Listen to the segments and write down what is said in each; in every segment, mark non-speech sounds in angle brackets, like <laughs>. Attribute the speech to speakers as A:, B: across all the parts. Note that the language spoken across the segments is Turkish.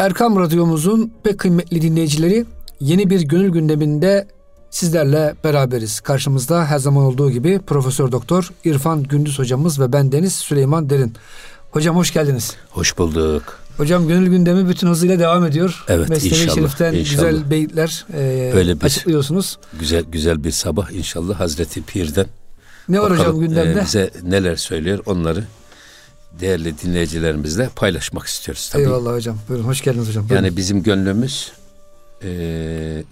A: Erkam Radyomuzun pek kıymetli dinleyicileri yeni bir gönül gündeminde sizlerle beraberiz. Karşımızda her zaman olduğu gibi Profesör Doktor İrfan Gündüz hocamız ve ben Deniz Süleyman Derin. Hocam hoş geldiniz.
B: Hoş bulduk.
A: Hocam gönül gündemi bütün hızıyla devam ediyor.
B: Evet Mesnevi inşallah. Şerif'ten
A: inşallah. güzel beyitler e, Öyle bir, açıklıyorsunuz.
B: Güzel güzel bir sabah inşallah Hazreti Pir'den.
A: Ne var Bakalım, hocam gündemde? E,
B: bize neler söylüyor onları değerli dinleyicilerimizle paylaşmak istiyoruz.
A: Tabii. Eyvallah hocam. Buyurun hoş geldiniz hocam.
B: Buyurun. Yani bizim gönlümüz e,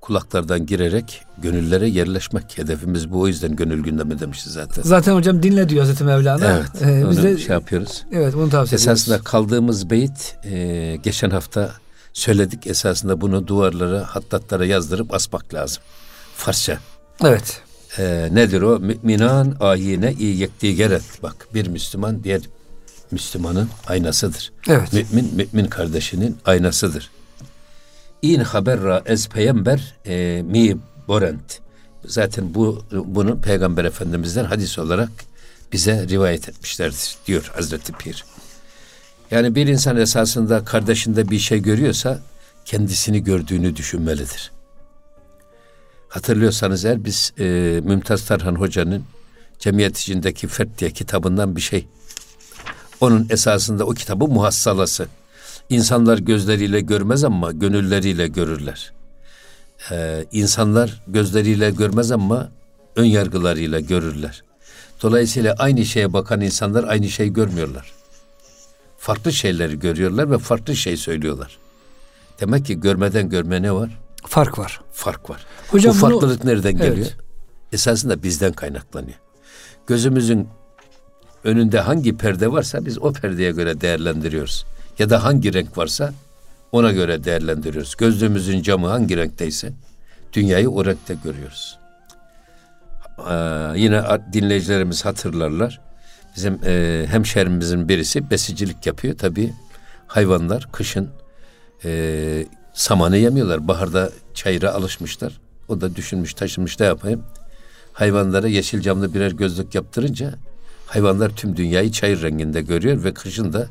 B: kulaklardan girerek gönüllere yerleşmek. Hedefimiz bu o yüzden gönül gündemi demişiz zaten.
A: Zaten hocam dinle diyor Hazreti Mevlana.
B: Evet. Ee, biz de şey yapıyoruz.
A: Evet onu tavsiye
B: ediyoruz. Esasında kaldığımız beyit e, geçen hafta söyledik. Esasında bunu duvarlara, hattatlara yazdırıp asmak lazım. Farsça.
A: Evet.
B: E, nedir o? Müminan ayine iyi yekti geret. Bak bir Müslüman diğer Müslümanın aynasıdır.
A: Evet.
B: Mümin, mümin kardeşinin aynasıdır. İn haberra ez peygamber e, mi borent. Zaten bu bunu Peygamber Efendimiz'den hadis olarak bize rivayet etmişlerdir diyor Hazreti Pir. Yani bir insan esasında kardeşinde bir şey görüyorsa kendisini gördüğünü düşünmelidir. Hatırlıyorsanız eğer biz e, Mümtaz Tarhan Hoca'nın Cemiyet içindeki Fert diye kitabından bir şey. Onun esasında o kitabı muhassalası. İnsanlar gözleriyle görmez ama gönülleriyle görürler. Ee, insanlar gözleriyle görmez ama ön yargılarıyla görürler. Dolayısıyla aynı şeye bakan insanlar aynı şeyi görmüyorlar. Farklı şeyleri görüyorlar ve farklı şey söylüyorlar. Demek ki görmeden görme ne var?
A: Fark var.
B: Fark var. Hocam Bu farklılık bunu, nereden geliyor? Evet. Esasında bizden kaynaklanıyor. Gözümüzün önünde hangi perde varsa biz o perdeye göre değerlendiriyoruz ya da hangi renk varsa ona göre değerlendiriyoruz. Gözlüğümüzün camı hangi renkteyse dünyayı o renkte görüyoruz. Ee, yine dinleyicilerimiz hatırlarlar. Bizim e, hemşerimizin birisi besicilik yapıyor. Tabii hayvanlar kışın e, samanı yemiyorlar. Baharda çayıra alışmışlar. O da düşünmüş taşınmış da yapayım. Hayvanlara yeşil camlı birer gözlük yaptırınca hayvanlar tüm dünyayı çayır renginde görüyor ve kışın da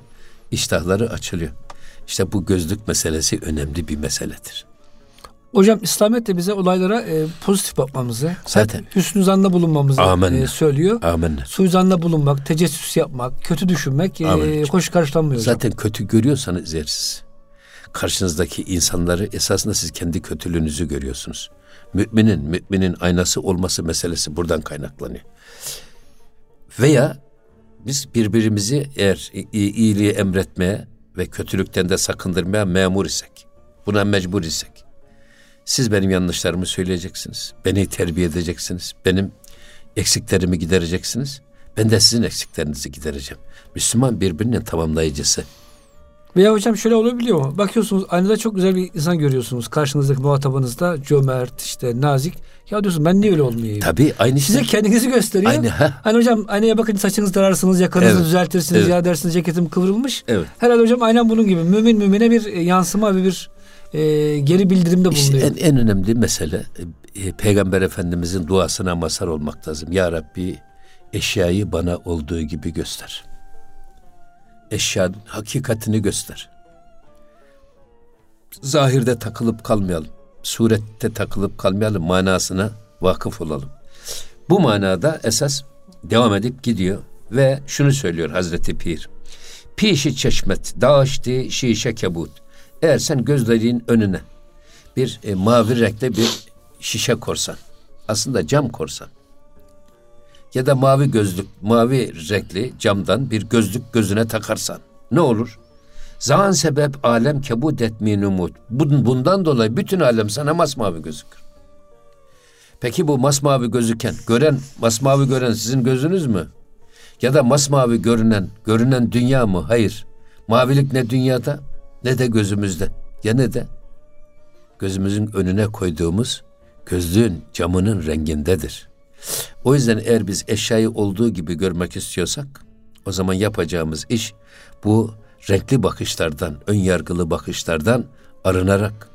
B: iştahları açılıyor. İşte bu gözlük meselesi önemli bir meseledir.
A: Hocam İslamiyet de bize olaylara e, pozitif bakmamızı, zaten hüsnü zanda bulunmamızı e, söylüyor.
B: Amenna.
A: Suizanda bulunmak, tecessüs yapmak, kötü düşünmek e, hoş karşılanmıyor.
B: Zaten kötü görüyorsanız eğer siz karşınızdaki insanları esasında siz kendi kötülüğünüzü görüyorsunuz. Müminin, müminin aynası olması meselesi buradan kaynaklanıyor. Veya biz birbirimizi eğer iyiliği emretmeye ve kötülükten de sakındırmaya memur isek, buna mecbur isek, siz benim yanlışlarımı söyleyeceksiniz, beni terbiye edeceksiniz, benim eksiklerimi gidereceksiniz, ben de sizin eksiklerinizi gidereceğim. Müslüman birbirinin tamamlayıcısı.
A: Veya hocam şöyle olabiliyor mu? Bakıyorsunuz aynada çok güzel bir insan görüyorsunuz. Karşınızdaki muhatabınızda cömert, işte nazik. Ya diyorsun ben niye öyle olmayayım?
B: Tabii aynı
A: Size
B: şey.
A: kendinizi gösteriyor. Aynı. Ha. Hani hocam aynaya bakın saçınızı tararsınız, yakanızı evet. düzeltirsiniz evet. ya dersiniz ceketim kıvrılmış.
B: Evet.
A: Herhalde hocam aynen bunun gibi. Mümin mümine bir e, yansıma ve bir e, geri bildirimde bulunuyor. İşte
B: en, en önemli mesele e, Peygamber Efendimizin duasına mazhar olmak lazım. Ya Rabbi eşyayı bana olduğu gibi göster. Eşyanın hakikatini göster zahirde takılıp kalmayalım. Surette takılıp kalmayalım. Manasına vakıf olalım. Bu manada esas devam edip gidiyor ve şunu söylüyor Hazreti Pir. Pişi çeşmet, dağıştı şişe kebut. Eğer sen gözlerinin önüne bir e, mavi renkte bir şişe korsan, aslında cam korsan ya da mavi gözlük, mavi renkli camdan bir gözlük gözüne takarsan ne olur? Zaman sebep alem kebut etmin umut. Bundan dolayı bütün alem sana masmavi gözükür. Peki bu masmavi gözüken, gören, masmavi gören sizin gözünüz mü? Ya da masmavi görünen, görünen dünya mı? Hayır. Mavilik ne dünyada ne de gözümüzde. Ya ne de? Gözümüzün önüne koyduğumuz gözlüğün camının rengindedir. O yüzden eğer biz eşyayı olduğu gibi görmek istiyorsak o zaman yapacağımız iş bu renkli bakışlardan, ön yargılı bakışlardan arınarak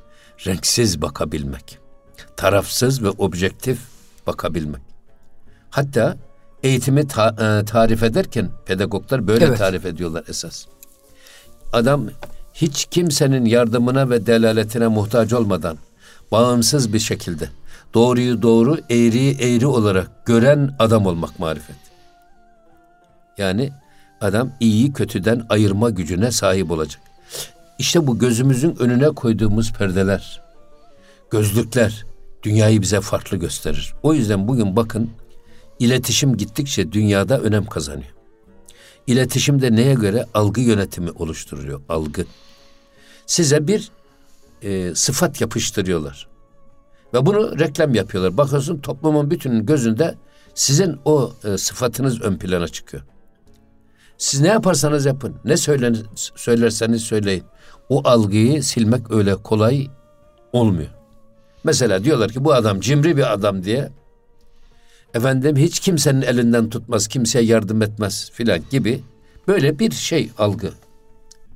B: renksiz bakabilmek. Tarafsız ve objektif bakabilmek. Hatta eğitimi ta- e, tarif ederken pedagoglar böyle evet. tarif ediyorlar esas. Adam hiç kimsenin yardımına ve delaletine muhtaç olmadan bağımsız bir şekilde doğruyu doğru, eğriyi eğri olarak gören adam olmak marifet. Yani adam iyiyi kötüden ayırma gücüne sahip olacak. İşte bu gözümüzün önüne koyduğumuz perdeler, gözlükler dünyayı bize farklı gösterir. O yüzden bugün bakın iletişim gittikçe dünyada önem kazanıyor. İletişim de neye göre algı yönetimi oluşturuyor, algı. Size bir e, sıfat yapıştırıyorlar. Ve bunu reklam yapıyorlar. Bakıyorsun toplumun bütünün gözünde sizin o e, sıfatınız ön plana çıkıyor. Siz ne yaparsanız yapın, ne söylerseniz söyleyin. O algıyı silmek öyle kolay olmuyor. Mesela diyorlar ki bu adam cimri bir adam diye efendim hiç kimsenin elinden tutmaz, kimseye yardım etmez filan gibi böyle bir şey algı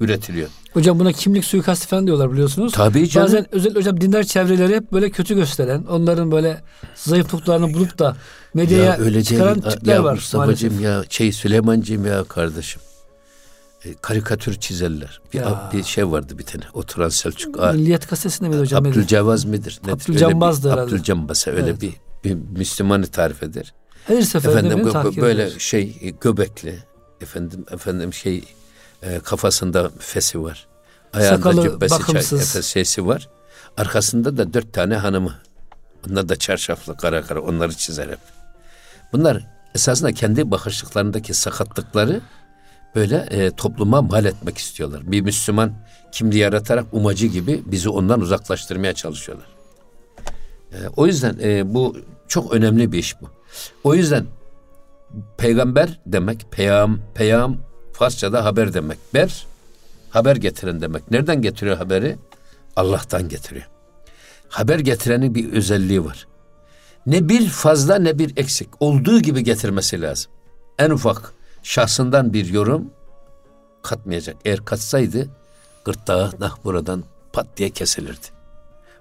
B: üretiliyor.
A: Hocam buna kimlik suikastı falan diyorlar biliyorsunuz.
B: Tabii canım.
A: Bazen özellikle hocam dindar çevreleri hep böyle kötü gösteren, onların böyle zayıflıklarını bulup da medyaya
B: ya öyle
A: çıkaran tipler
B: ya
A: var.
B: Mustafa'cığım ya şey Süleyman'cığım ya kardeşim. E, karikatür çizerler. Bir,
A: Ya.
B: bir şey vardı bir tane. Oturan Selçuk Ağa.
A: Milliyet gazetesinde mi hocam?
B: Abdülcevaz midir?
A: Abdülcambaz'dı herhalde.
B: Abdülcambaz öyle
A: Evet.
B: bir, bir Müslümanı tarif eder.
A: Her seferinde
B: Efendim gö- böyle
A: ediyoruz.
B: şey e, göbekli efendim efendim şey e, kafasında fesi var. Ayağında
A: Sakalı
B: cübbesi çay,
A: bakımsız.
B: efes şeysi var. Arkasında da dört tane hanımı. Onlar da çarşaflı kara kara onları çizer hep. Bunlar esasında kendi bakışlıklarındaki sakatlıkları böyle e, topluma mal etmek istiyorlar. Bir Müslüman kimliği yaratarak umacı gibi bizi ondan uzaklaştırmaya çalışıyorlar. E, o yüzden e, bu çok önemli bir iş bu. O yüzden peygamber demek, peyam, peyam Farsçada haber demek. Ber, haber getiren demek. Nereden getiriyor haberi? Allah'tan getiriyor. Haber getirenin bir özelliği var. Ne bir fazla ne bir eksik. Olduğu gibi getirmesi lazım. En ufak şahsından bir yorum katmayacak. Eğer katsaydı gırtlağı nah buradan pat diye kesilirdi.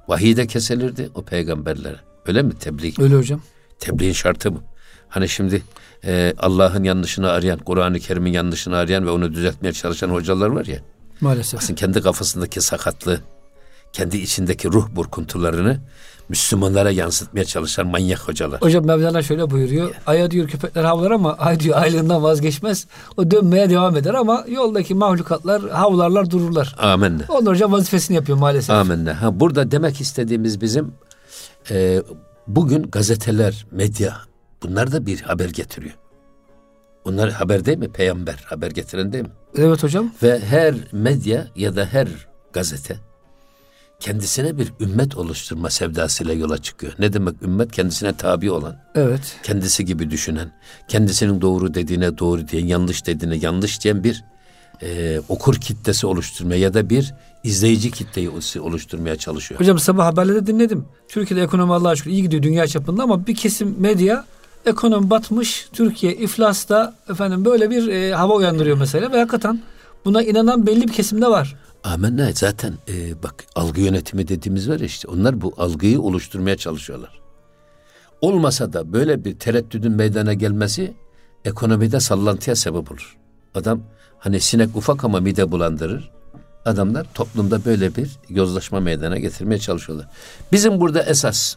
B: Vahiy de kesilirdi o peygamberlere. Öyle mi tebliğ?
A: Öyle hocam.
B: Tebliğin şartı bu. Hani şimdi e, Allah'ın yanlışını arayan, Kur'an-ı Kerim'in yanlışını arayan ve onu düzeltmeye çalışan hocalar var ya.
A: Maalesef.
B: Aslında kendi kafasındaki sakatlığı, kendi içindeki ruh burkuntularını Müslümanlara yansıtmaya çalışan manyak hocalar.
A: Hocam Mevlana şöyle buyuruyor. Aya diyor köpekler havlar ama ay diyor aylığından vazgeçmez. O dönmeye devam eder ama yoldaki mahlukatlar havlarlar dururlar.
B: Amenna.
A: Onlar hocam vazifesini yapıyor maalesef.
B: Amenna. Ha, burada demek istediğimiz bizim e, bugün gazeteler, medya bunlar da bir haber getiriyor. Bunlar haber değil mi? Peygamber haber getiren değil mi?
A: Evet hocam.
B: Ve her medya ya da her gazete kendisine bir ümmet oluşturma sevdasıyla yola çıkıyor. Ne demek ümmet? Kendisine tabi olan,
A: Evet.
B: kendisi gibi düşünen, kendisinin doğru dediğine doğru diyen, yanlış dediğine yanlış diyen bir e, okur kitlesi oluşturmaya ya da bir izleyici kitleyi oluşturmaya çalışıyor.
A: Hocam sabah haberleri dinledim. Türkiye'de ekonomi Allah'a şükür iyi gidiyor dünya çapında ama bir kesim medya ekonomi batmış, Türkiye iflasta efendim böyle bir e, hava uyandırıyor mesela ve hakikaten buna inanan belli bir kesimde var.
B: Amenna zaten e, bak algı yönetimi dediğimiz var ya işte onlar bu algıyı oluşturmaya çalışıyorlar. Olmasa da böyle bir tereddüdün meydana gelmesi ekonomide sallantıya sebep olur. Adam hani sinek ufak ama mide bulandırır. Adamlar toplumda böyle bir yozlaşma meydana getirmeye çalışıyorlar. Bizim burada esas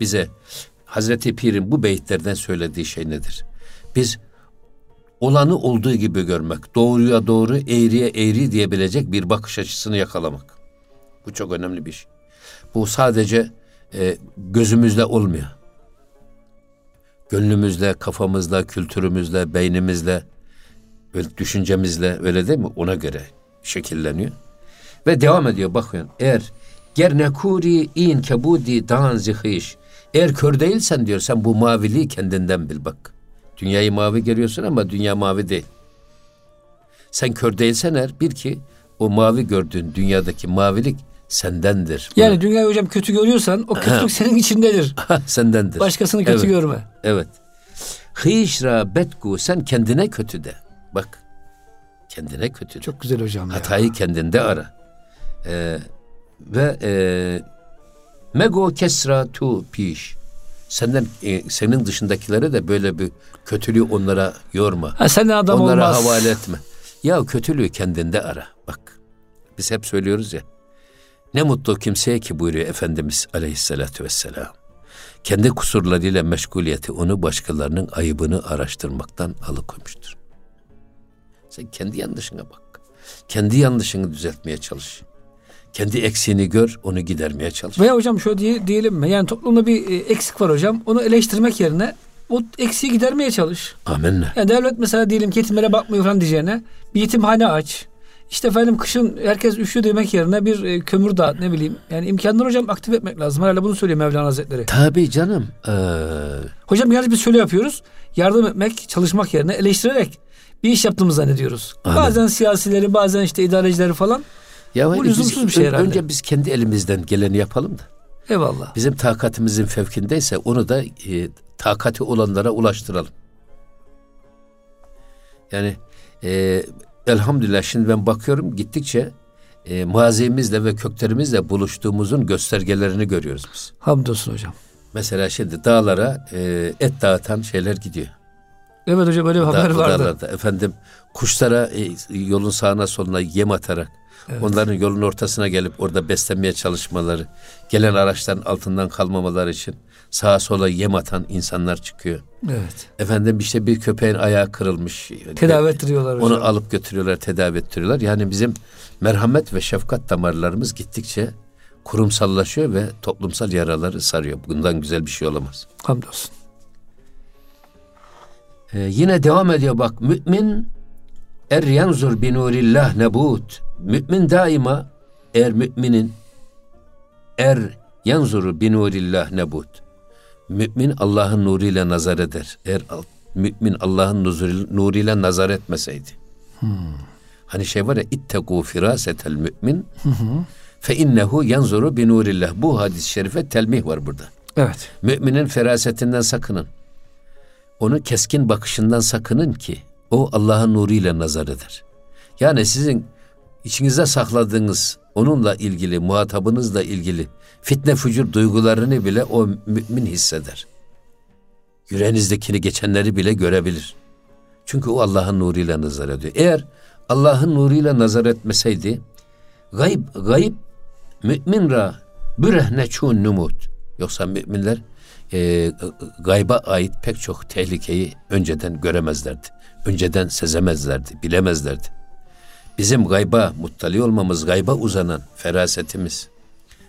B: bize Hazreti Pir'in bu beyitlerden söylediği şey nedir? Biz olanı olduğu gibi görmek, doğruya doğru, eğriye eğri diyebilecek bir bakış açısını yakalamak. Bu çok önemli bir şey. Bu sadece e, gözümüzle olmuyor. Gönlümüzle, kafamızla, kültürümüzle, beynimizle, düşüncemizle öyle değil mi? Ona göre şekilleniyor. Ve devam ediyor bakın. Eğer gernekuri in kebudi dan zihiş. Eğer kör değilsen diyor sen bu maviliği kendinden bil bak. Dünyayı mavi görüyorsun ama dünya mavi değil. Sen kör değilsen eğer bir ki o mavi gördüğün dünyadaki mavilik sendendir.
A: Yani dünyayı hocam kötü görüyorsan o kötülük senin içindedir. <laughs>
B: sendendir.
A: Başkasını kötü
B: Evet.
A: görme.
B: Evet. Hişra betku sen kendine kötü de. Bak. Kendine kötü de.
A: Çok güzel hocam ya.
B: Hatayı kendinde ara. Ee, ve e, mego kesra tu piş. Senden e, senin dışındakilere de böyle bir kötülüğü onlara yorma.
A: Ha, senden adam
B: onlara
A: olmaz.
B: havale etme. Ya kötülüğü kendinde ara. Bak. Biz hep söylüyoruz ya. Ne mutlu kimseye ki buyuruyor Efendimiz aleyhissalatü vesselam. Kendi kusurlarıyla meşguliyeti onu başkalarının ayıbını araştırmaktan alıkoymuştur. Sen kendi yanlışına bak. Kendi yanlışını düzeltmeye çalış. Kendi eksiğini gör, onu gidermeye çalış.
A: Veya hocam şöyle diye, diyelim mi? Yani toplumda bir e, eksik var hocam. Onu eleştirmek yerine o eksiği gidermeye çalış.
B: Amenna.
A: Yani devlet mesela diyelim ki yetimlere bakmıyor falan diyeceğine bir yetimhane aç. İşte efendim kışın herkes üşüyor demek yerine bir e, kömür dağıt ne bileyim. Yani imkanları hocam aktif etmek lazım. Herhalde bunu söylüyor Mevlana Hazretleri.
B: Tabii canım. Ee,
A: Hocam yani biz şöyle yapıyoruz. Yardım etmek, çalışmak yerine eleştirerek bir iş yaptığımızı zannediyoruz.
B: Aynen.
A: Bazen siyasileri, bazen işte idarecileri falan.
B: Ya
A: Bu
B: biz
A: lüzumsuz bir şey herhalde.
B: Önce biz kendi elimizden geleni yapalım da.
A: Eyvallah.
B: Bizim takatimizin fevkindeyse onu da e, takati olanlara ulaştıralım. Yani e, elhamdülillah şimdi ben bakıyorum gittikçe e, mazimizle ve köklerimizle buluştuğumuzun göstergelerini görüyoruz biz.
A: Hamdolsun hocam.
B: Mesela şimdi dağlara e, et dağıtan şeyler gidiyor.
A: Evet hocam böyle bir haber
B: Dağ-
A: vardı.
B: dağlarda. Efendim kuşlara e, yolun sağına soluna yem atarak onların yolun ortasına gelip orada beslenmeye çalışmaları, gelen araçların altından kalmamaları için sağa sola yem atan insanlar çıkıyor.
A: Evet.
B: Efendim işte bir köpeğin ayağı kırılmış.
A: Tedavi ettiriyorlar hocam.
B: Onu alıp götürüyorlar, tedavi ettiriyorlar. Yani bizim merhamet ve şefkat damarlarımız gittikçe kurumsallaşıyor ve toplumsal yaraları sarıyor. Bundan güzel bir şey olamaz.
A: Hamdolsun.
B: Ee, yine devam ediyor bak. Mümin er yanzur bi nurillah nebut. Mümin daima eğer müminin er yanzuru bi nurillah nebut. Mümin Allah'ın nuruyla nazar eder. Eğer mümin Allah'ın nuruyla nazar etmeseydi. Hani şey var ya ittegu firasetel mümin fe innehu yanzuru bi nurillah. Bu hadis-i şerife telmih var burada.
A: Evet.
B: Müminin ferasetinden sakının. Onu keskin bakışından sakının ki o Allah'ın nuruyla nazar eder. Yani sizin içinizde sakladığınız onunla ilgili, muhatabınızla ilgili fitne fücur duygularını bile o mümin hisseder. Yüreğinizdekini geçenleri bile görebilir. Çünkü o Allah'ın nuruyla nazar ediyor. Eğer Allah'ın nuruyla nazar etmeseydi gayb gayb mümin ra bürehne çun numut. Yoksa müminler e, gayba ait pek çok tehlikeyi önceden göremezlerdi. Önceden sezemezlerdi, bilemezlerdi. Bizim gayba muttali olmamız, gayba uzanan ferasetimiz.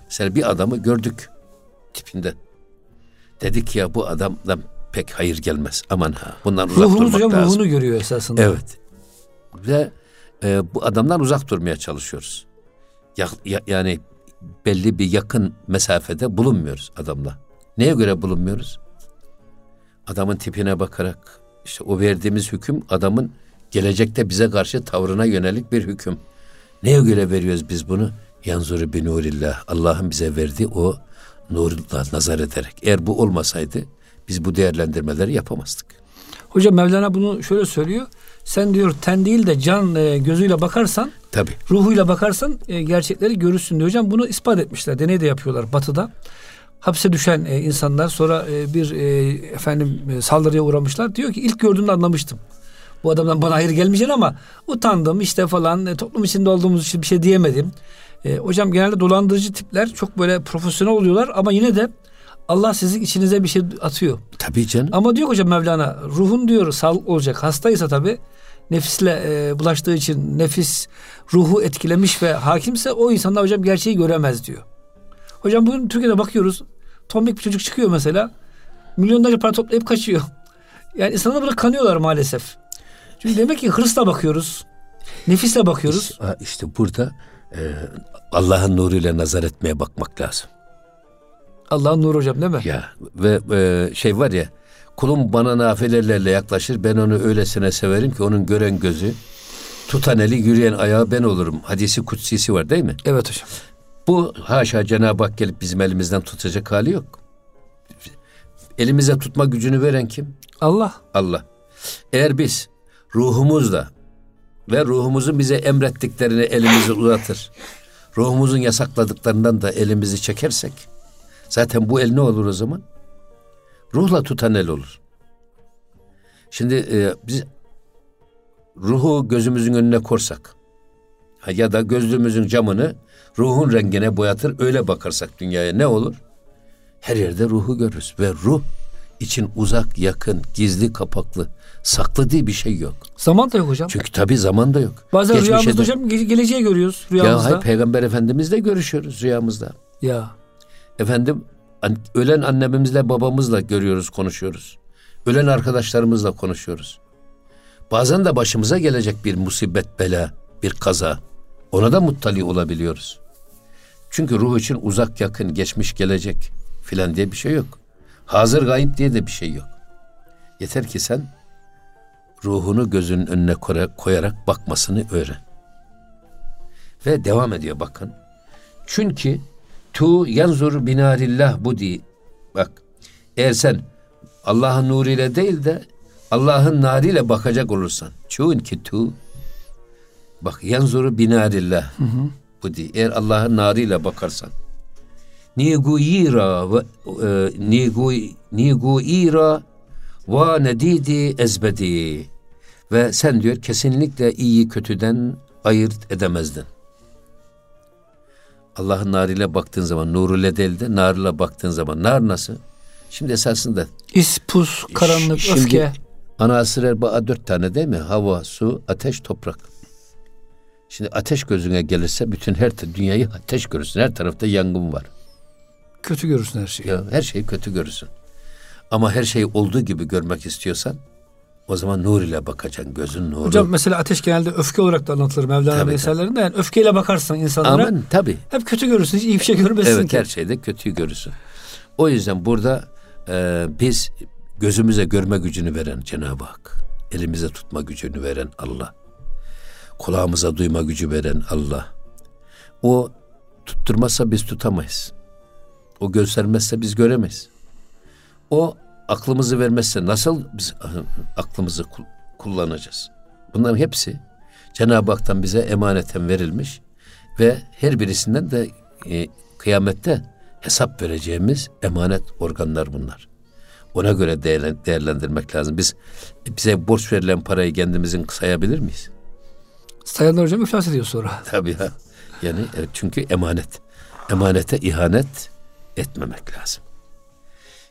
B: Mesela bir adamı gördük tipinden. Dedik ya bu adamdan pek hayır gelmez. Aman ha bundan uzak
A: Ruhumuz
B: durmak
A: hocam
B: lazım.
A: ruhunu görüyor esasında.
B: Evet. Ve e, bu adamdan uzak durmaya çalışıyoruz. Ya- ya- yani belli bir yakın mesafede bulunmuyoruz adamla. Neye göre bulunmuyoruz? Adamın tipine bakarak işte o verdiğimiz hüküm adamın gelecekte bize karşı tavrına yönelik bir hüküm. Neye göre veriyoruz biz bunu? Yanzuru bi nurillah. Allah'ın bize verdiği o nurla nazar ederek. Eğer bu olmasaydı biz bu değerlendirmeleri yapamazdık.
A: Hocam Mevlana bunu şöyle söylüyor. Sen diyor ten değil de can e, gözüyle bakarsan,
B: Tabii.
A: ruhuyla bakarsan e, gerçekleri görürsün diyor. Hocam bunu ispat etmişler. Deney de yapıyorlar batıda. Hapse düşen e, insanlar sonra e, bir e, efendim e, saldırıya uğramışlar. Diyor ki ilk gördüğümde anlamıştım. Bu adamdan bana hayır gelmeyecek ama utandım işte falan e, toplum içinde olduğumuz için bir şey diyemedim. E, hocam genelde dolandırıcı tipler çok böyle profesyonel oluyorlar ama yine de Allah sizin içinize bir şey atıyor.
B: Tabii canım.
A: Ama diyor hocam Mevlana ruhun diyor sağlık olacak. Hastaysa tabi nefisle e, bulaştığı için nefis ruhu etkilemiş ve hakimse o insanlar hocam gerçeği göremez diyor. Hocam bugün Türkiye'de bakıyoruz. Tombik bir çocuk çıkıyor mesela. Milyonlarca para toplayıp kaçıyor. Yani insanlar buna kanıyorlar maalesef. Çünkü demek ki hırsla bakıyoruz. Nefisle bakıyoruz.
B: İşte, işte burada e, Allah'ın nuruyla nazar etmeye bakmak lazım.
A: Allah'ın nuru hocam değil mi?
B: Ya ve e, şey var ya kulum bana nafilelerle yaklaşır ben onu öylesine severim ki onun gören gözü tutan eli yürüyen ayağı ben olurum. Hadisi kutsisi var değil mi?
A: Evet hocam.
B: Bu haşa Cenab-ı Hak gelip bizim elimizden tutacak hali yok. Elimize tutma gücünü veren kim?
A: Allah.
B: Allah. Eğer biz ruhumuzla ve ruhumuzun bize emrettiklerini elimizi uzatır. Ruhumuzun yasakladıklarından da elimizi çekersek zaten bu el ne olur o zaman? Ruhla tutan el olur. Şimdi e, biz ruhu gözümüzün önüne korsak Ya da gözlüğümüzün camını ruhun rengine boyatır öyle bakarsak dünyaya ne olur? Her yerde ruhu görürüz ve ruh için uzak, yakın, gizli, kapaklı, saklı diye bir şey yok.
A: Zaman da yok hocam.
B: Çünkü tabii zaman da yok.
A: Bazen
B: Geçmişe
A: rüyamızda
B: de-
A: hocam ge- geleceği görüyoruz
B: Ya
A: rüyamızda.
B: hayır Peygamber Efendimizle görüşüyoruz rüyamızda.
A: Ya.
B: Efendim ölen annemizle babamızla görüyoruz, konuşuyoruz. Ölen arkadaşlarımızla konuşuyoruz. Bazen de başımıza gelecek bir musibet, bela, bir kaza. Ona da muttali olabiliyoruz. Çünkü ruh için uzak, yakın, geçmiş, gelecek filan diye bir şey yok. Hazır gayip diye de bir şey yok. Yeter ki sen ruhunu gözünün önüne koya- koyarak bakmasını öğren. Ve devam ediyor bakın. Çünkü tu yanzur binarillah bu di. Bak eğer sen Allah'ın nuruyla değil de Allah'ın narıyla bakacak olursan. Çünkü tu bak yanzuru binarillah bu di. Eğer Allah'ın narıyla bakarsan. Niguyira ve e, nigu niguyira ve nedidi ezbedi. Ve sen diyor kesinlikle iyi kötüden ayırt edemezdin. Allah'ın narıyla baktığın zaman, nuruyla değil de narıyla baktığın zaman. Nar nasıl? Şimdi esasında
A: İs, pus, karanlık,
B: Şimdi
A: öfke.
B: ana asır erbaa dört tane değil mi? Hava, su, ateş, toprak. Şimdi ateş gözüne gelirse bütün her dünyayı ateş görürsün. Her tarafta yangın var.
A: Kötü görürsün her şeyi.
B: Ya her şeyi kötü görürsün. Ama her şeyi olduğu gibi görmek istiyorsan o zaman nur ile bakacaksın. Gözün nuru.
A: Hocam mesela ateş genelde öfke olarak da anlatılır Mevlana'nın eserlerinde. Yani öfkeyle bakarsan insanlara
B: Aman tabii.
A: hep kötü görürsün. Hiç iyi bir şey görmezsin
B: Evet
A: ki.
B: her şeyde kötüyü görürsün. O yüzden burada e, biz gözümüze görme gücünü veren Cenab-ı Hak. Elimize tutma gücünü veren Allah. Kulağımıza duyma gücü veren Allah. O tutturmazsa biz tutamayız. O göstermezse biz göremeyiz. O aklımızı vermezse nasıl biz aklımızı kul- kullanacağız? Bunların hepsi Cenab-ı Hak'tan bize emaneten verilmiş ve her birisinden de e, kıyamette hesap vereceğimiz emanet organlar bunlar. Ona göre değerlen- değerlendirmek lazım. Biz bize borç verilen parayı kendimizin sayabilir miyiz?
A: Sayanlar hocam iflas ediyor sonra. <laughs>
B: Tabii ya. Yani evet, çünkü emanet. Emanete ihanet etmemek lazım.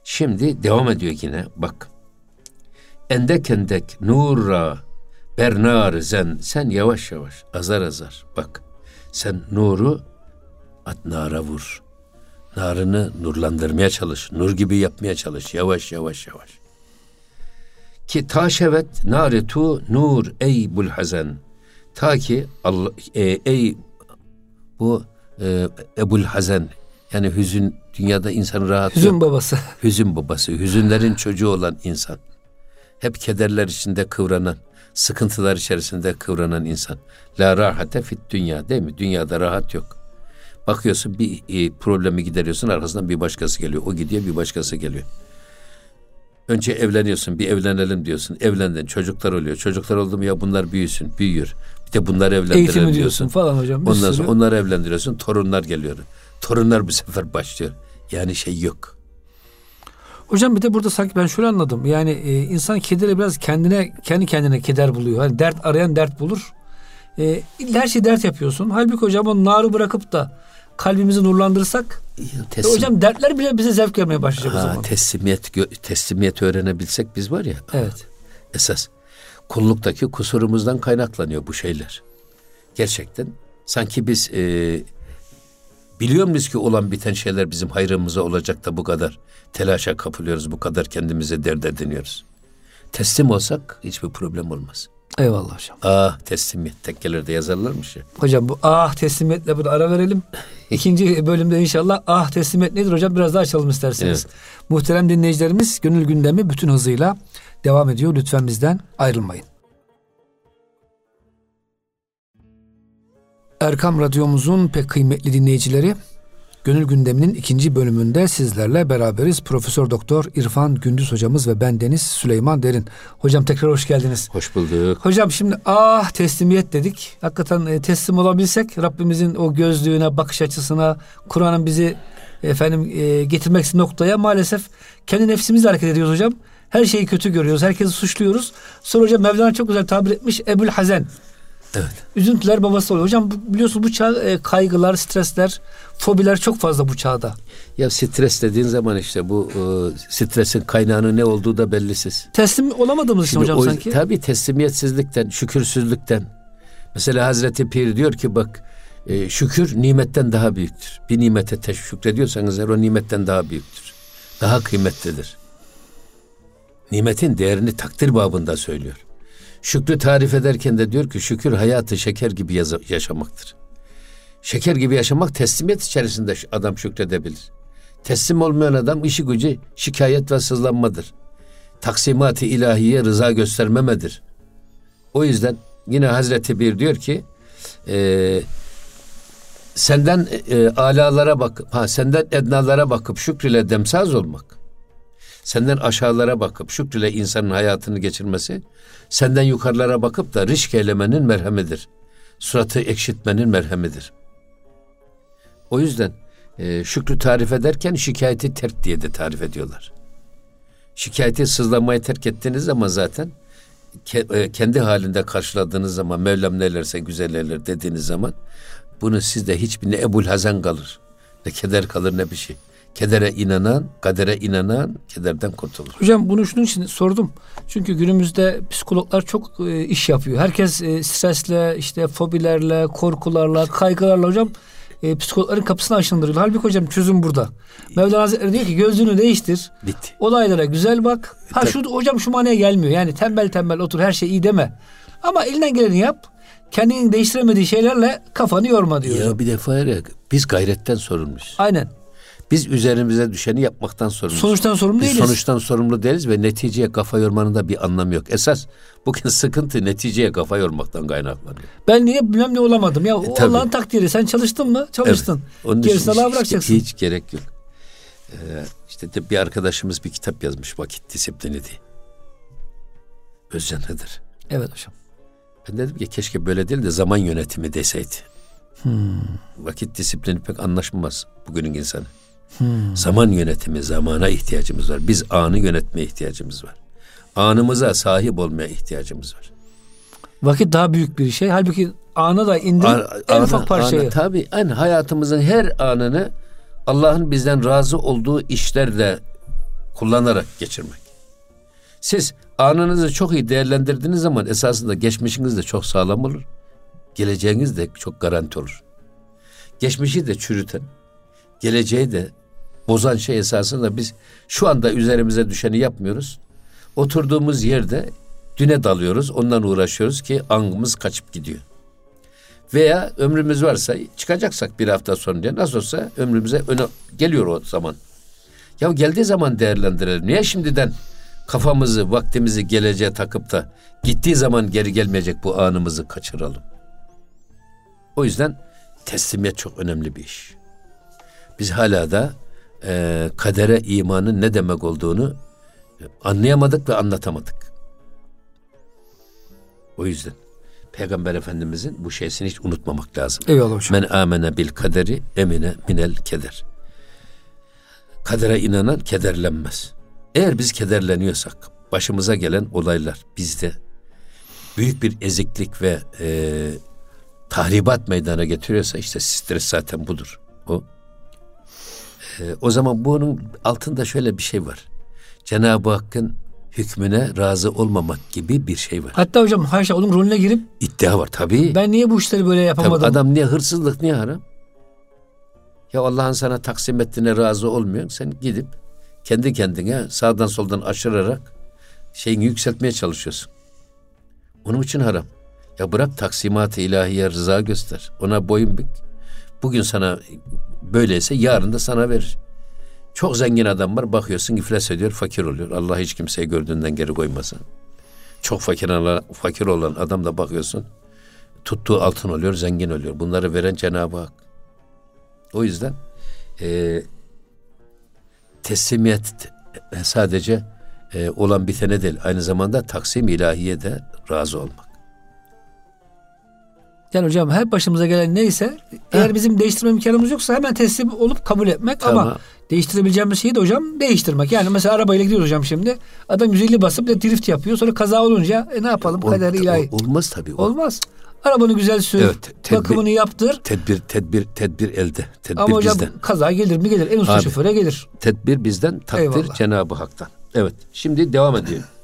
B: Şimdi devam ediyor yine bak. Endek endek nurra bernar zen sen yavaş yavaş azar azar bak. Sen nuru at nara vur. Narını nurlandırmaya çalış. Nur gibi yapmaya çalış. Yavaş yavaş yavaş. Ki taşevet naretu nur ey bul hazen. Ta ki Allah, e, ey bu e, Ebul Hazen yani hüzün dünyada insan rahat
A: Hüzün
B: yok.
A: babası.
B: Hüzün babası, hüzünlerin çocuğu olan insan. Hep kederler içinde kıvranan, sıkıntılar içerisinde kıvranan insan. La rahate fit dünya değil mi? Dünyada rahat yok. Bakıyorsun bir e, problemi gideriyorsun arkasından bir başkası geliyor. O gidiyor bir başkası geliyor. Önce evleniyorsun bir evlenelim diyorsun. Evlendin çocuklar oluyor. Çocuklar oldu mu ya bunlar büyüsün büyüyor. Bir de bunları evlendirelim
A: Eğitimi
B: diyorsun.
A: diyorsun falan hocam.
B: Ondan
A: sürü.
B: sonra onları evlendiriyorsun. Torunlar geliyor. Torunlar bu sefer başlıyor. Yani şey yok.
A: Hocam bir de burada sanki ben şöyle anladım. Yani e, insan kedere biraz kendine kendi kendine keder buluyor. Hani dert arayan dert bulur. E, her şeyi dert yapıyorsun. Halbuki hocam o narı bırakıp da kalbimizi nurlandırırsak e,
B: Teslim,
A: hocam dertler bile bize zevk vermeye başlayacak o
B: ha,
A: zaman.
B: teslimiyet teslimiyet öğrenebilsek biz var ya.
A: Evet.
B: Esas kulluktaki kusurumuzdan kaynaklanıyor bu şeyler. Gerçekten sanki biz e, biliyor muyuz ki olan biten şeyler bizim hayrımıza olacak da bu kadar telaşa kapılıyoruz, bu kadar kendimize dert ediniyoruz. Teslim olsak hiçbir problem olmaz.
A: Eyvallah hocam.
B: Ah teslimiyet tekkelerde yazarlarmış ya.
A: Hocam bu ah teslimiyetle burada ara verelim. <laughs> İkinci bölümde inşallah ah teslimiyet nedir hocam biraz daha açalım isterseniz. Muhterem dinleyicilerimiz gönül gündemi bütün hızıyla devam ediyor. Lütfen bizden ayrılmayın. Erkam Radyomuzun pek kıymetli dinleyicileri Gönül Gündemi'nin ikinci bölümünde sizlerle beraberiz. Profesör Doktor İrfan Gündüz hocamız ve ben Deniz Süleyman Derin. Hocam tekrar hoş geldiniz.
B: Hoş bulduk.
A: Hocam şimdi ah teslimiyet dedik. Hakikaten e, teslim olabilsek Rabbimizin o gözlüğüne, bakış açısına, Kur'an'ın bizi efendim e, getirmek istediği noktaya maalesef kendi nefsimizle hareket ediyoruz hocam. Her şeyi kötü görüyoruz, herkesi suçluyoruz. Sonra hocam Mevlana çok güzel tabir etmiş Ebul Hazen.
B: Evet.
A: Üzüntüler babası oluyor. Hocam biliyorsunuz bu çağ e, kaygılar, stresler, fobiler çok fazla bu çağda.
B: Ya stres dediğin zaman işte bu e, stresin kaynağının ne olduğu da bellisiz.
A: Teslim olamadığımız için hocam
B: o,
A: sanki.
B: Tabii teslimiyetsizlikten, şükürsüzlükten. Mesela Hazreti Pir diyor ki bak e, şükür nimetten daha büyüktür. Bir nimete te- şükrediyorsanız eğer o nimetten daha büyüktür. Daha kıymetlidir. Nimetin değerini takdir babında söylüyor. Şükrü tarif ederken de diyor ki şükür hayatı şeker gibi yaşamaktır. Şeker gibi yaşamak teslimiyet içerisinde adam şükredebilir. Teslim olmayan adam işi gücü şikayet ve sızlanmadır. Taksimat-ı ilahiye rıza göstermemedir. O yüzden yine Hazreti Bir diyor ki e, senden e, alalara bak, ha senden ednalara bakıp şükrile demsaz olmak. Senden aşağılara bakıp şükrile insanın hayatını geçirmesi, senden yukarılara bakıp da rişk eylemenin merhemidir. Suratı ekşitmenin merhemidir. O yüzden e, şükrü tarif ederken şikayeti terk diye de tarif ediyorlar. Şikayeti sızlanmayı terk ettiğiniz zaman zaten ke- e, kendi halinde karşıladığınız zaman Mevlam nelerse güzel eyler dediğiniz zaman bunu sizde hiçbir ne Ebul Hazan kalır ne keder kalır ne bir şey. Kedere inanan, kadere inanan kederden kurtulur.
A: Hocam bunu şunun için sordum. Çünkü günümüzde psikologlar çok e, iş yapıyor. Herkes e, stresle, işte fobilerle, korkularla, kaygılarla hocam e, psikologların kapısını aşındırıyor. Halbuki hocam çözüm burada. Mevlana Hazretleri diyor ki gözlüğünü değiştir.
B: Bitti.
A: Olaylara güzel bak. Ha şu hocam şu manaya gelmiyor. Yani tembel tembel otur her şey iyi deme. Ama elinden geleni yap. Kendini değiştiremediği şeylerle kafanı yorma diyor.
B: Ya bir defa ya, biz gayretten sorumluyuz.
A: Aynen.
B: Biz üzerimize düşeni yapmaktan sorumluyuz.
A: Sonuçtan sorumlu
B: Biz
A: değiliz.
B: sonuçtan sorumlu değiliz ve neticeye kafa yormanın da bir anlamı yok. Esas bugün sıkıntı neticeye kafa yormaktan kaynaklanıyor.
A: Ben niye bilmem ne olamadım. Ya
B: E.
A: Allah'ın takdiri. Sen çalıştın mı? Çalıştın.
B: Onun için
A: Gerisini Allah'a
B: hiç-
A: bırakacaksın.
B: Hiç, gerek yok. Ee, işte de bir arkadaşımız bir kitap yazmış vakit disiplini diye. Özcan Hıdır.
A: Evet hocam.
B: Ben dedim ki keşke böyle değil de zaman yönetimi deseydi.
A: Hmm.
B: Vakit disiplini pek anlaşmaz bugünün insanı. Zaman yönetimi, zamana ihtiyacımız var. Biz anı yönetmeye ihtiyacımız var. Anımıza sahip olmaya ihtiyacımız var.
A: Vakit daha büyük bir şey. Halbuki ana da indir
B: Ana-
A: en
B: ana-
A: ufak parçayı.
B: ana- tabii en hayatımızın her anını Allah'ın bizden razı olduğu işlerle kullanarak geçirmek. Siz anınızı çok iyi değerlendirdiğiniz zaman esasında geçmişiniz de çok sağlam olur. Geleceğiniz de çok garanti olur. Geçmişi de çürüten, geleceği de bozan şey esasında biz şu anda üzerimize düşeni yapmıyoruz. Oturduğumuz yerde düne dalıyoruz, ondan uğraşıyoruz ki angımız kaçıp gidiyor. Veya ömrümüz varsa çıkacaksak bir hafta sonra diye nasıl olsa ömrümüze öne geliyor o zaman. Ya geldiği zaman değerlendirelim. Niye şimdiden kafamızı, vaktimizi geleceğe takıp da gittiği zaman geri gelmeyecek bu anımızı kaçıralım. O yüzden teslimiyet çok önemli bir iş. Biz hala da e, kadere imanın ne demek olduğunu anlayamadık ve anlatamadık. O yüzden Peygamber Efendimizin bu şeysini hiç unutmamak lazım.
A: Eyvallah hocam.
B: Men amene bil kaderi emine minel keder. Kadere inanan kederlenmez. Eğer biz kederleniyorsak başımıza gelen olaylar bizde büyük bir eziklik ve e, tahribat meydana getiriyorsa işte stres zaten budur. O. E, o zaman bunun altında şöyle bir şey var. Cenab-ı Hakk'ın hükmüne razı olmamak gibi bir şey var.
A: Hatta hocam haşa onun rolüne girip
B: İddia var tabii.
A: ben niye bu işleri böyle
B: Tabii
A: yapamadım?
B: adam niye hırsızlık niye haram? Ya Allah'ın sana taksim ettiğine razı olmuyor. Sen gidip kendi kendine sağdan soldan aşırarak şeyini yükseltmeye çalışıyorsun. Onun için haram. Ya bırak taksimat-ı ilahiye rıza göster. Ona boyun bük. Bugün sana böyleyse yarın da sana verir. Çok zengin adam var bakıyorsun iflas ediyor fakir oluyor. Allah hiç kimseyi gördüğünden geri koymasın. Çok fakir olan, fakir olan adam da bakıyorsun tuttuğu altın oluyor, zengin oluyor. Bunları veren Cenab-ı Hak. O yüzden e, teslimiyet sadece e, olan bitene değil, aynı zamanda taksim ilahiye de razı olmak.
A: Yani hocam her başımıza gelen neyse eğer bizim değiştirme imkanımız yoksa hemen teslim olup kabul etmek
B: Tamam.
A: ama değiştirebileceğimiz şeyi de hocam değiştirmek. Yani mesela arabayla gidiyoruz hocam şimdi. Adam 150 basıp da drift yapıyor. Sonra kaza olunca e, ne yapalım?
B: Ol-
A: Kader ilahi.
B: ol- olmaz tabii. O-
A: Olmaz. Arabanı güzel sür. Evet, tedbir, bakımını yaptır.
B: Tedbir tedbir tedbir elde. Tedbir
A: Ama hocam bizden. kaza gelir mi gelir. En usta Abi, şoföre gelir.
B: Tedbir bizden, takdir Eyvallah. Cenab-ı Hak'tan. Evet. Şimdi devam ediyorum. <laughs>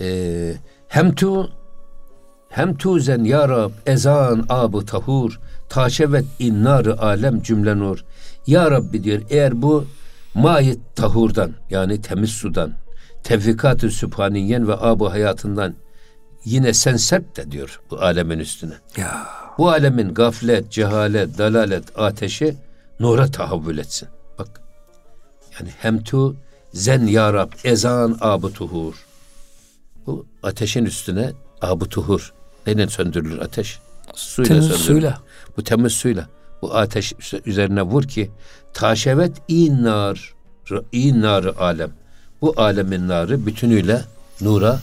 B: Ee, hem tu hem tuzen ya Rab ezan abu tahur taşevet innarı alem cümle nur. Ya Rabbi diyor eğer bu mayit tahurdan yani temiz sudan tevfikat-ı sübhaniyen ve abu hayatından yine sen serp de diyor bu alemin üstüne. Ya. Bu alemin gaflet, cehalet, dalalet ateşi nura tahavvül etsin. Bak. Yani hem tu zen ya Rab ezan abu tuhur. Bu ateşin üstüne abu tuhur. Neyle söndürülür ateş?
A: Suyla temiz söndürülür. suyla.
B: Bu temiz suyla. Bu ateş üzerine vur ki taşevet inar inar alem. Bu alemin narı bütünüyle nura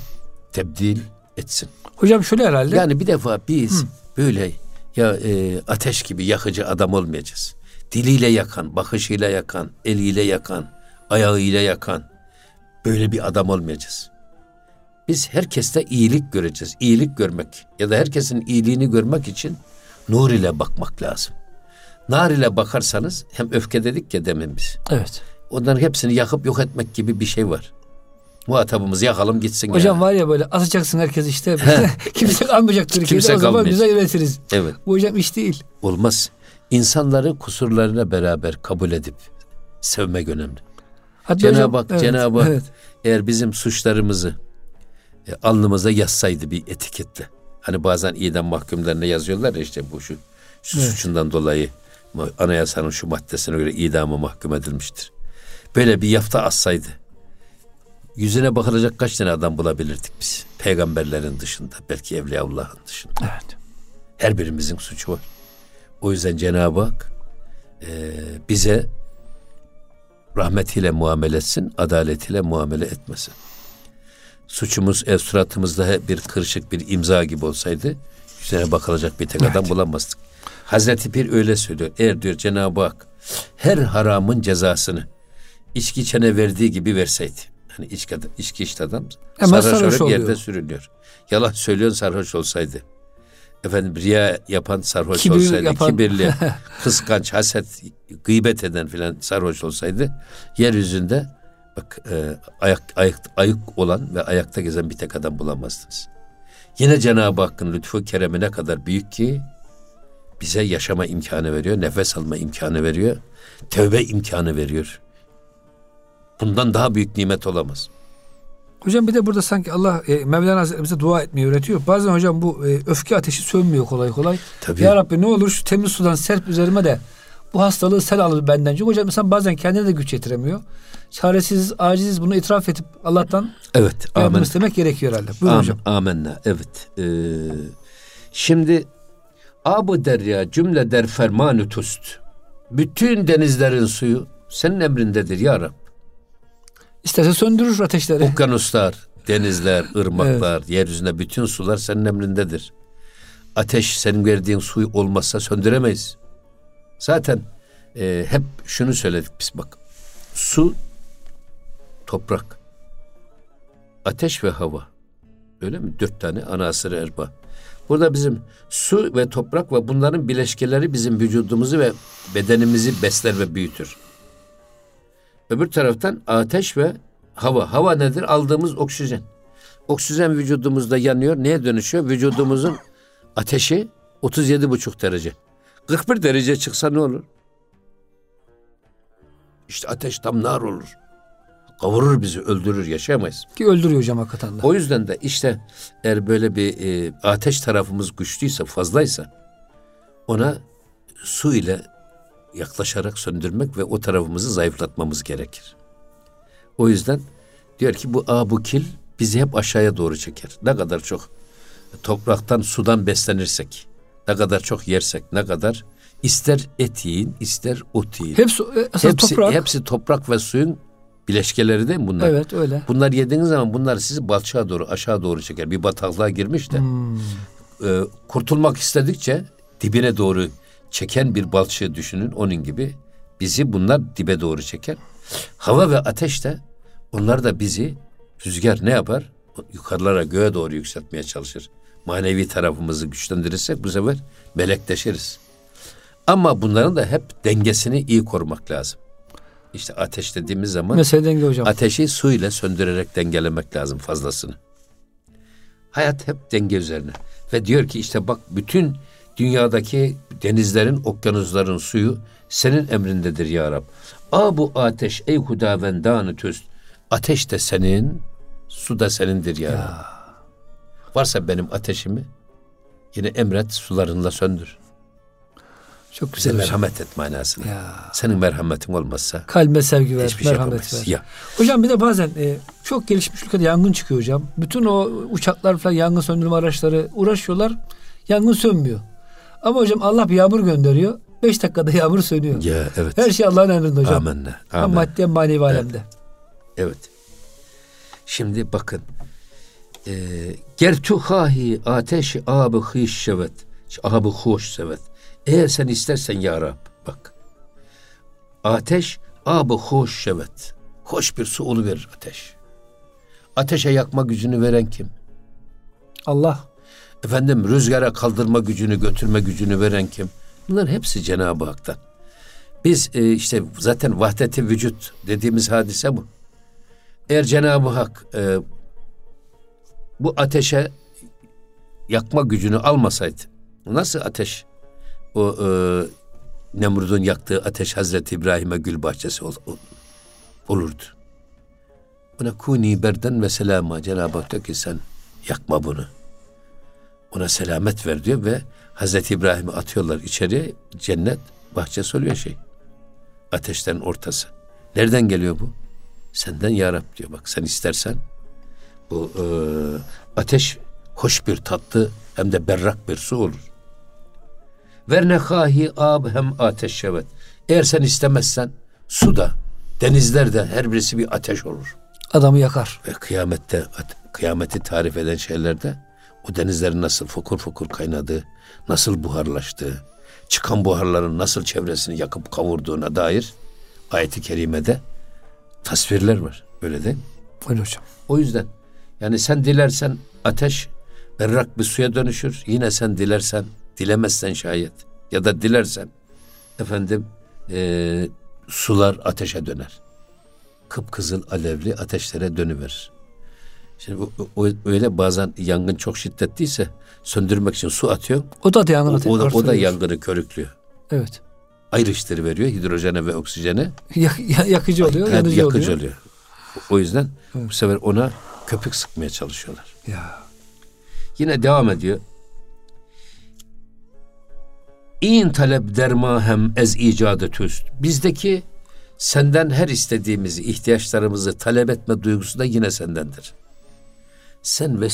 B: tebdil etsin.
A: Hocam şöyle herhalde.
B: Yani bir defa biz Hı. böyle ya e, ateş gibi yakıcı adam olmayacağız. Diliyle yakan, bakışıyla yakan, eliyle yakan, ayağıyla yakan böyle bir adam olmayacağız. Biz herkeste iyilik göreceğiz. İyilik görmek ya da herkesin iyiliğini görmek için nur ile bakmak lazım. Nar ile bakarsanız hem öfke dedik ya demin biz.
A: Evet.
B: Onların hepsini yakıp yok etmek gibi bir şey var. Muhatabımızı yakalım gitsin.
A: Hocam ya. var ya böyle atacaksın herkes işte. <laughs> Kimse kalmayacak Türkiye'de Kimse o zaman güzel üretiriz. Evet. Bu hocam iş değil.
B: Olmaz. İnsanları kusurlarına beraber kabul edip sevmek önemli. Hatta Cenab-ı Hak, evet, Cenab-ı Hak evet. eğer bizim suçlarımızı e, alnımıza yazsaydı bir etiketle. Hani bazen idam mahkumlarına yazıyorlar ya işte bu şu, şu evet. suçundan dolayı anayasanın şu maddesine göre idama mahkum edilmiştir. Böyle bir yafta assaydı yüzüne bakılacak kaç tane adam bulabilirdik biz? Peygamberlerin dışında, belki Evliyaullah'ın dışında.
A: Evet.
B: Her birimizin suçu var. O yüzden Cenab-ı Hak e, bize rahmetiyle muamele etsin, adaletiyle muamele etmesin. Suçumuz ev suratımızda bir kırışık bir imza gibi olsaydı yüzüne bakılacak bir tek evet. adam bulamazdık. Hazreti Pir öyle söylüyor. Eğer diyor Cenab-ı Hak her haramın cezasını içki içene verdiği gibi verseydi Hani içki, içki içti adam. Hemen sarhoş, sarhoş olup yerde sürünüyor. Yalan söylüyorsun sarhoş olsaydı. Efendim riya yapan sarhoş Kibir olsaydı, yapan... kibirli, <laughs> kıskanç, haset, gıybet eden filan sarhoş olsaydı yeryüzünde bak e, ayak, ayak ayık olan ve ayakta gezen bir tek adam bulamazdınız. Yine Cenab-ı Hakk'ın lütfu keremi ne kadar büyük ki bize yaşama imkanı veriyor, nefes alma imkanı veriyor, tövbe imkanı veriyor. Bundan daha büyük nimet olamaz.
A: Hocam bir de burada sanki Allah e, Mevlana Hazretleri bize dua etmeyi öğretiyor. Bazen hocam bu e, öfke ateşi sönmüyor kolay kolay. Tabii. Ya Rabbi ne olur şu temiz sudan serp üzerime de bu hastalığı sen al benden. Çünkü hocam insan bazen kendine de güç yetiremiyor. Çaresiz, aciziz bunu itiraf edip Allah'tan
B: evet,
A: yardım istemek gerekiyor herhalde. Buyurun
B: amen,
A: hocam.
B: Amenna. Evet. Ee, şimdi Abu Derya cümle der fermanü tust. Bütün denizlerin suyu senin emrindedir ya Rab.
A: İsterse söndürür ateşleri.
B: Okyanuslar, denizler, <laughs> ırmaklar, evet. yeryüzünde bütün sular senin emrindedir. Ateş senin verdiğin suyu olmazsa söndüremeyiz. Zaten e, hep şunu söyledik biz bak. Su, toprak, ateş ve hava. Öyle mi? Dört tane ana asırı erba. Burada bizim su ve toprak ve bunların bileşkeleri bizim vücudumuzu ve bedenimizi besler ve büyütür. Öbür taraftan ateş ve hava. Hava nedir? Aldığımız oksijen. Oksijen vücudumuzda yanıyor. Neye dönüşüyor? Vücudumuzun ateşi 37,5 derece. 41 derece çıksa ne olur? İşte ateş tam nar olur. Kavurur bizi, öldürür, yaşayamayız.
A: Ki öldürüyor hocam hakikaten de.
B: O yüzden de işte eğer böyle bir e, ateş tarafımız güçlüyse, fazlaysa ona su ile yaklaşarak söndürmek ve o tarafımızı zayıflatmamız gerekir. O yüzden diyor ki bu abukil bizi hep aşağıya doğru çeker. Ne kadar çok topraktan, sudan beslenirsek, ne kadar çok yersek, ne kadar ister et yiyin, ister ot yiyin.
A: Hepsi, e, hepsi toprak.
B: Hepsi toprak ve suyun bileşkeleri değil mi bunlar?
A: Evet öyle.
B: Bunlar yediğiniz zaman bunlar sizi balçağa doğru, aşağı doğru çeker. Bir bataklığa girmiş de hmm. e, kurtulmak istedikçe dibine doğru çeken bir balçığı düşünün onun gibi. Bizi bunlar dibe doğru çeker. Hava ve ateş de onlar da bizi rüzgar ne yapar? Yukarılara göğe doğru yükseltmeye çalışır. Manevi tarafımızı güçlendirirsek bu sefer melekleşiriz. Ama bunların da hep dengesini iyi korumak lazım. İşte ateş dediğimiz zaman
A: Mesele denge hocam.
B: ateşi su ile söndürerek dengelemek lazım fazlasını. Hayat hep denge üzerine. Ve diyor ki işte bak bütün dünyadaki denizlerin, okyanusların suyu senin emrindedir ya Rab. A bu ateş ey hudavendanı töst. Ateş de senin, su da senindir ya, Rab. Varsa benim ateşimi yine emret sularınla söndür.
A: Çok
B: Bize
A: güzel hocam.
B: merhamet et manasını.
A: Ya.
B: Senin merhametin olmazsa
A: Kalbe sevgi ver,
B: hiçbir şey
A: merhamet
B: yapamayız.
A: ver.
B: Ya.
A: Hocam bir de bazen e, çok gelişmiş ülkede yangın çıkıyor hocam. Bütün o uçaklar falan yangın söndürme araçları uğraşıyorlar. Yangın sönmüyor. Ama hocam Allah bir yağmur gönderiyor. Beş dakikada yağmur sönüyor.
B: Ya evet.
A: Her şey Allah'ın emrinde hocam.
B: Amenna.
A: Hem
B: Amen.
A: maddi hem manevi alemde.
B: Evet. Şimdi bakın. E, Gertu hahi ateş abı hış şevet. Abı hoş sevet. Eğer sen istersen ya Rab bak. Ateş abı hoş şevet. Hoş bir su oluverir ateş. Ateşe yakma gücünü veren kim?
A: Allah.
B: Efendim rüzgara kaldırma gücünü, götürme gücünü veren kim? Bunların hepsi Cenab-ı Hak'tan. Biz e, işte zaten vahdeti vücut dediğimiz hadise bu. Eğer Cenab-ı Hak e, bu ateşe yakma gücünü almasaydı, nasıl ateş o e, Nemrud'un yaktığı ateş Hazreti İbrahim'e gül bahçesi ol- ol- olurdu. Buna kuni berden ve selama Cenab-ı Hak diyor ki sen yakma bunu ona selamet ver diyor ve Hazreti İbrahim'i atıyorlar içeriye cennet bahçesi oluyor şey. Ateşlerin ortası. Nereden geliyor bu? Senden ya Rab diyor bak sen istersen bu e, ateş hoş bir tatlı hem de berrak bir su olur. Ver nehahi ab hem ateş şevet. Eğer sen istemezsen suda, denizlerde her birisi bir ateş olur.
A: Adamı yakar.
B: Ve kıyamette, kıyameti tarif eden şeylerde o denizlerin nasıl fokur fokur kaynadığı, nasıl buharlaştığı, çıkan buharların nasıl çevresini yakıp kavurduğuna dair ayeti kerimede tasvirler var. Öyle değil mi?
A: Öyle hocam.
B: O yüzden yani sen dilersen ateş berrak bir suya dönüşür. Yine sen dilersen, dilemezsen şayet ya da dilersen efendim eee, sular ateşe döner. Kıpkızıl alevli ateşlere dönüverir. Şimdi o, o- öyle bazen yangın çok şiddetliyse söndürmek için su atıyor.
A: O da yangın
B: O, o da, o da yangını körüklüyor.
A: Evet.
B: Ayrıştır veriyor hidrojene ve oksijene.
A: Yak- ya- yakıcı oluyor,
B: Yani
A: yanıcı
B: yakıcı
A: oluyor.
B: oluyor. O yüzden bu sefer ona köpük sıkmaya çalışıyorlar.
A: Ya.
B: Yine devam ediyor. İn talep derma hem ez icadı tüst. Bizdeki senden her istediğimizi, ihtiyaçlarımızı talep etme duygusu da yine sendendir. Sen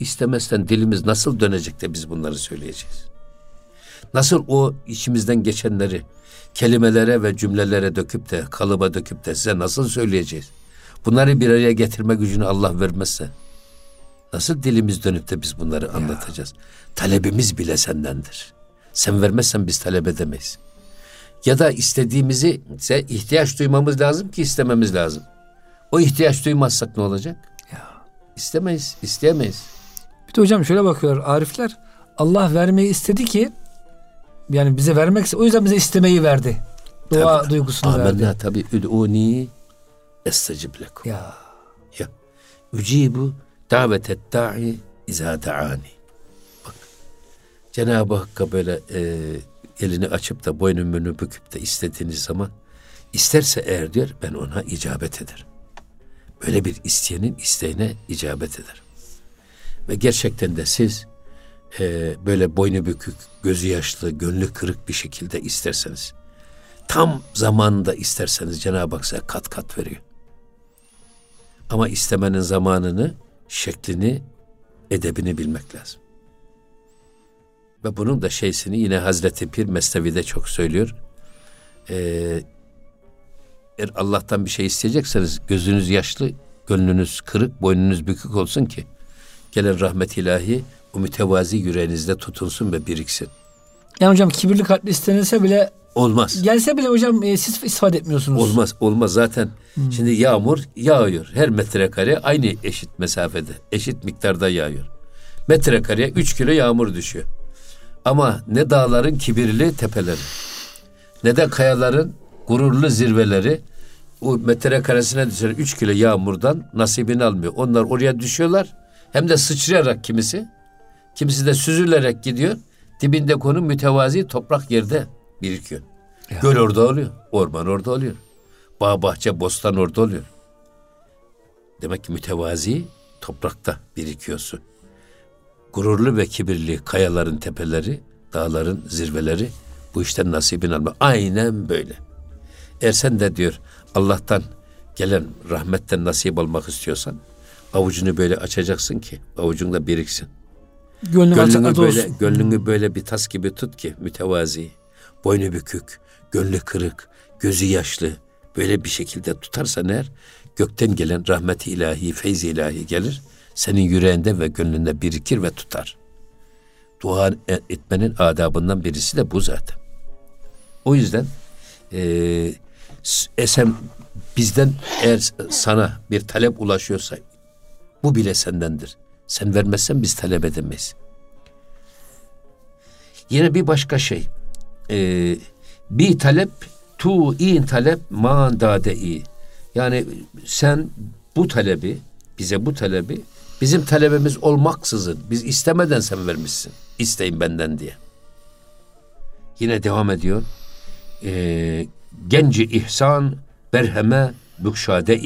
B: istemezsen dilimiz nasıl dönecek de biz bunları söyleyeceğiz? Nasıl o içimizden geçenleri kelimelere ve cümlelere döküp de kalıba döküp de size nasıl söyleyeceğiz? Bunları bir araya getirme gücünü Allah vermezse Nasıl dilimiz dönüp de biz bunları anlatacağız? Talebimiz bile sendendir. Sen vermezsen biz talep edemeyiz. Ya da istediğimizi ise ihtiyaç duymamız lazım ki istememiz lazım. O ihtiyaç duymazsak ne olacak?
A: Ya.
B: İstemeyiz, isteyemeyiz.
A: Bir de hocam şöyle bakıyorlar Arifler. Allah vermeyi istedi ki yani bize vermek o yüzden bize istemeyi verdi. Dua
B: Tabii.
A: duygusunu verdi.
B: Amenna tabi üd'uni estecib lekum.
A: Ya.
B: Ya. Ücibu davetet da'i izâ da'ani. Bak. Cenab-ı Hakk'a böyle e, elini açıp da boynunu büküp de istediğiniz zaman isterse eğer diyor ben ona icabet ederim. Böyle bir isteyenin isteğine icabet eder. Ve gerçekten de siz e, böyle boynu bükük, gözü yaşlı, gönlü kırık bir şekilde isterseniz, tam zamanında isterseniz Cenab-ı Hak size kat kat veriyor. Ama istemenin zamanını, şeklini, edebini bilmek lazım. Ve bunun da şeysini yine Hazreti Pir Mesnevi'de çok söylüyor. Ee, eğer Allah'tan bir şey isteyecekseniz gözünüz yaşlı, gönlünüz kırık, boynunuz bükük olsun ki gelen rahmet ilahi o mütevazi yüreğinizde tutunsun ve biriksin.
A: Yani hocam kibirli kalpli istenilse bile
B: Olmaz.
A: gelse bile hocam e, siz istifade etmiyorsunuz.
B: Olmaz, olmaz zaten. Şimdi yağmur yağıyor. Her metrekare aynı eşit mesafede, eşit miktarda yağıyor. Metrekareye 3 kilo yağmur düşüyor. Ama ne dağların kibirli tepeleri ne de kayaların gururlu zirveleri o metrekaresine düşen 3 kilo yağmurdan nasibini almıyor. Onlar oraya düşüyorlar. Hem de sıçrayarak kimisi. Kimisi de süzülerek gidiyor. Dibinde konu mütevazi toprak yerde birikiyor. Ya. Göl orada oluyor. Orman orada oluyor. Bağ bahçe bostan orada oluyor. Demek ki mütevazi toprakta birikiyorsun. Gururlu ve kibirli kayaların tepeleri, dağların zirveleri bu işten nasibini alma. Aynen böyle. Eğer sen de diyor Allah'tan gelen rahmetten nasip almak istiyorsan avucunu böyle açacaksın ki avucunda biriksin. Gönlün gönlünü böyle olsun. gönlünü böyle bir tas gibi tut ki mütevazi, boynu bükük, gönlü kırık, gözü yaşlı böyle bir şekilde tutarsan eğer gökten gelen rahmeti ilahi, feyz ilahi gelir. Senin yüreğinde ve gönlünde birikir ve tutar. Dua etmenin adabından birisi de bu zaten. O yüzden e, esem bizden eğer sana bir talep ulaşıyorsa bu bile sendendir. Sen vermezsen biz talep edemeyiz. Yine bir başka şey. Ee, bir talep tu in talep man dade Yani sen bu talebi bize bu talebi bizim talebimiz olmaksızın biz istemeden sen vermişsin. İsteyin benden diye. Yine devam ediyor. Ee, genci ihsan berheme bükşade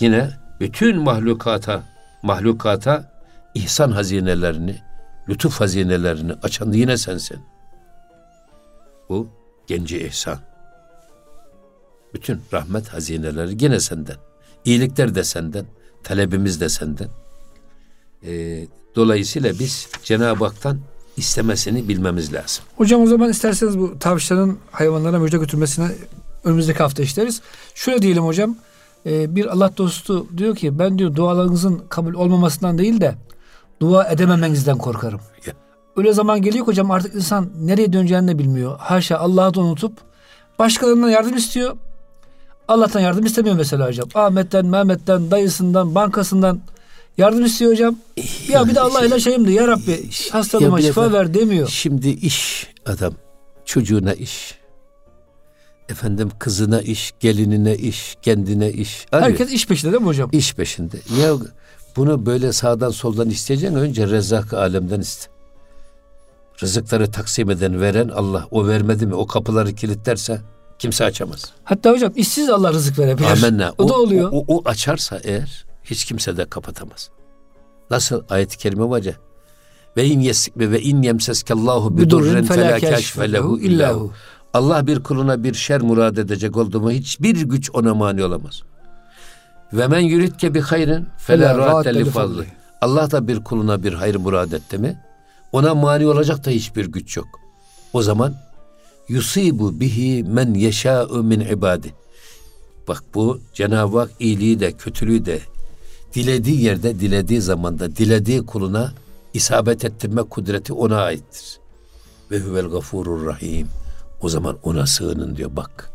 B: Yine bütün mahlukata mahlukata ihsan hazinelerini, lütuf hazinelerini açan yine sensin. Bu genci ihsan. Bütün rahmet hazineleri yine senden. İyilikler de senden. Talebimiz de senden. Ee, dolayısıyla biz Cenab-ı Hak'tan istemesini bilmemiz lazım.
A: Hocam o zaman isterseniz bu tavşanın hayvanlara müjde götürmesine önümüzdeki hafta işleriz. Şöyle diyelim hocam. E, bir Allah dostu diyor ki ben diyor dualarınızın kabul olmamasından değil de dua edememenizden korkarım. Ya. Öyle zaman geliyor ki hocam artık insan nereye döneceğini de bilmiyor. Haşa Allah'ı da unutup başkalarından yardım istiyor. Allah'tan yardım istemiyor mesela hocam. Ahmet'ten, Mehmet'ten, dayısından, bankasından yardım istiyor hocam. Ya bir de Allah ile şeyim de ya Rabbi hastalığıma şifa ver demiyor.
B: Şimdi iş adam çocuğuna iş efendim kızına iş, gelinine iş, kendine iş.
A: Arıyor. Herkes iş peşinde değil mi hocam?
B: İş peşinde. Ya bunu böyle sağdan soldan isteyeceksin önce rezzak alemden iste. Rızıkları taksim eden, veren Allah. O vermedi mi, o kapıları kilitlerse kimse açamaz.
A: Hatta hocam işsiz Allah rızık verebilir.
B: Amenna. O, o da oluyor. O, o, o açarsa eğer hiç kimse de kapatamaz. Nasıl ayet-i kerime var ya? Ve in yesik ve in yemseskallahu bidurren fela keşfe lehu illahu. Allah bir kuluna bir şer murad edecek oldu mu hiçbir güç ona mani olamaz. Ve men yuridke bi hayrin fela li fadli. Allah da bir kuluna bir hayır murad etti mi ona mani olacak da hiçbir güç yok. O zaman yusibu bihi men yeşâ'u min ibadi. Bak bu Cenab-ı Hak iyiliği de kötülüğü de dilediği yerde dilediği zamanda dilediği kuluna isabet ettirme kudreti ona aittir. Ve huvel gafurur rahim. O zaman ona sığının diyor bak.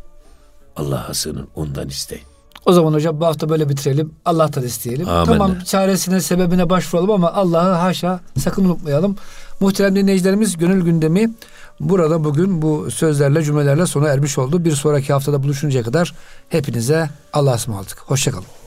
B: Allah'a sığının ondan isteyin.
A: O zaman hocam bu hafta böyle bitirelim. Allah'tan isteyelim. Amin. Tamam çaresine sebebine başvuralım ama Allah'ı haşa sakın unutmayalım. Muhterem dinleyicilerimiz gönül gündemi burada bugün bu sözlerle cümlelerle sona ermiş oldu. Bir sonraki haftada buluşuncaya kadar hepinize Allah'a ısmarladık. Hoşçakalın.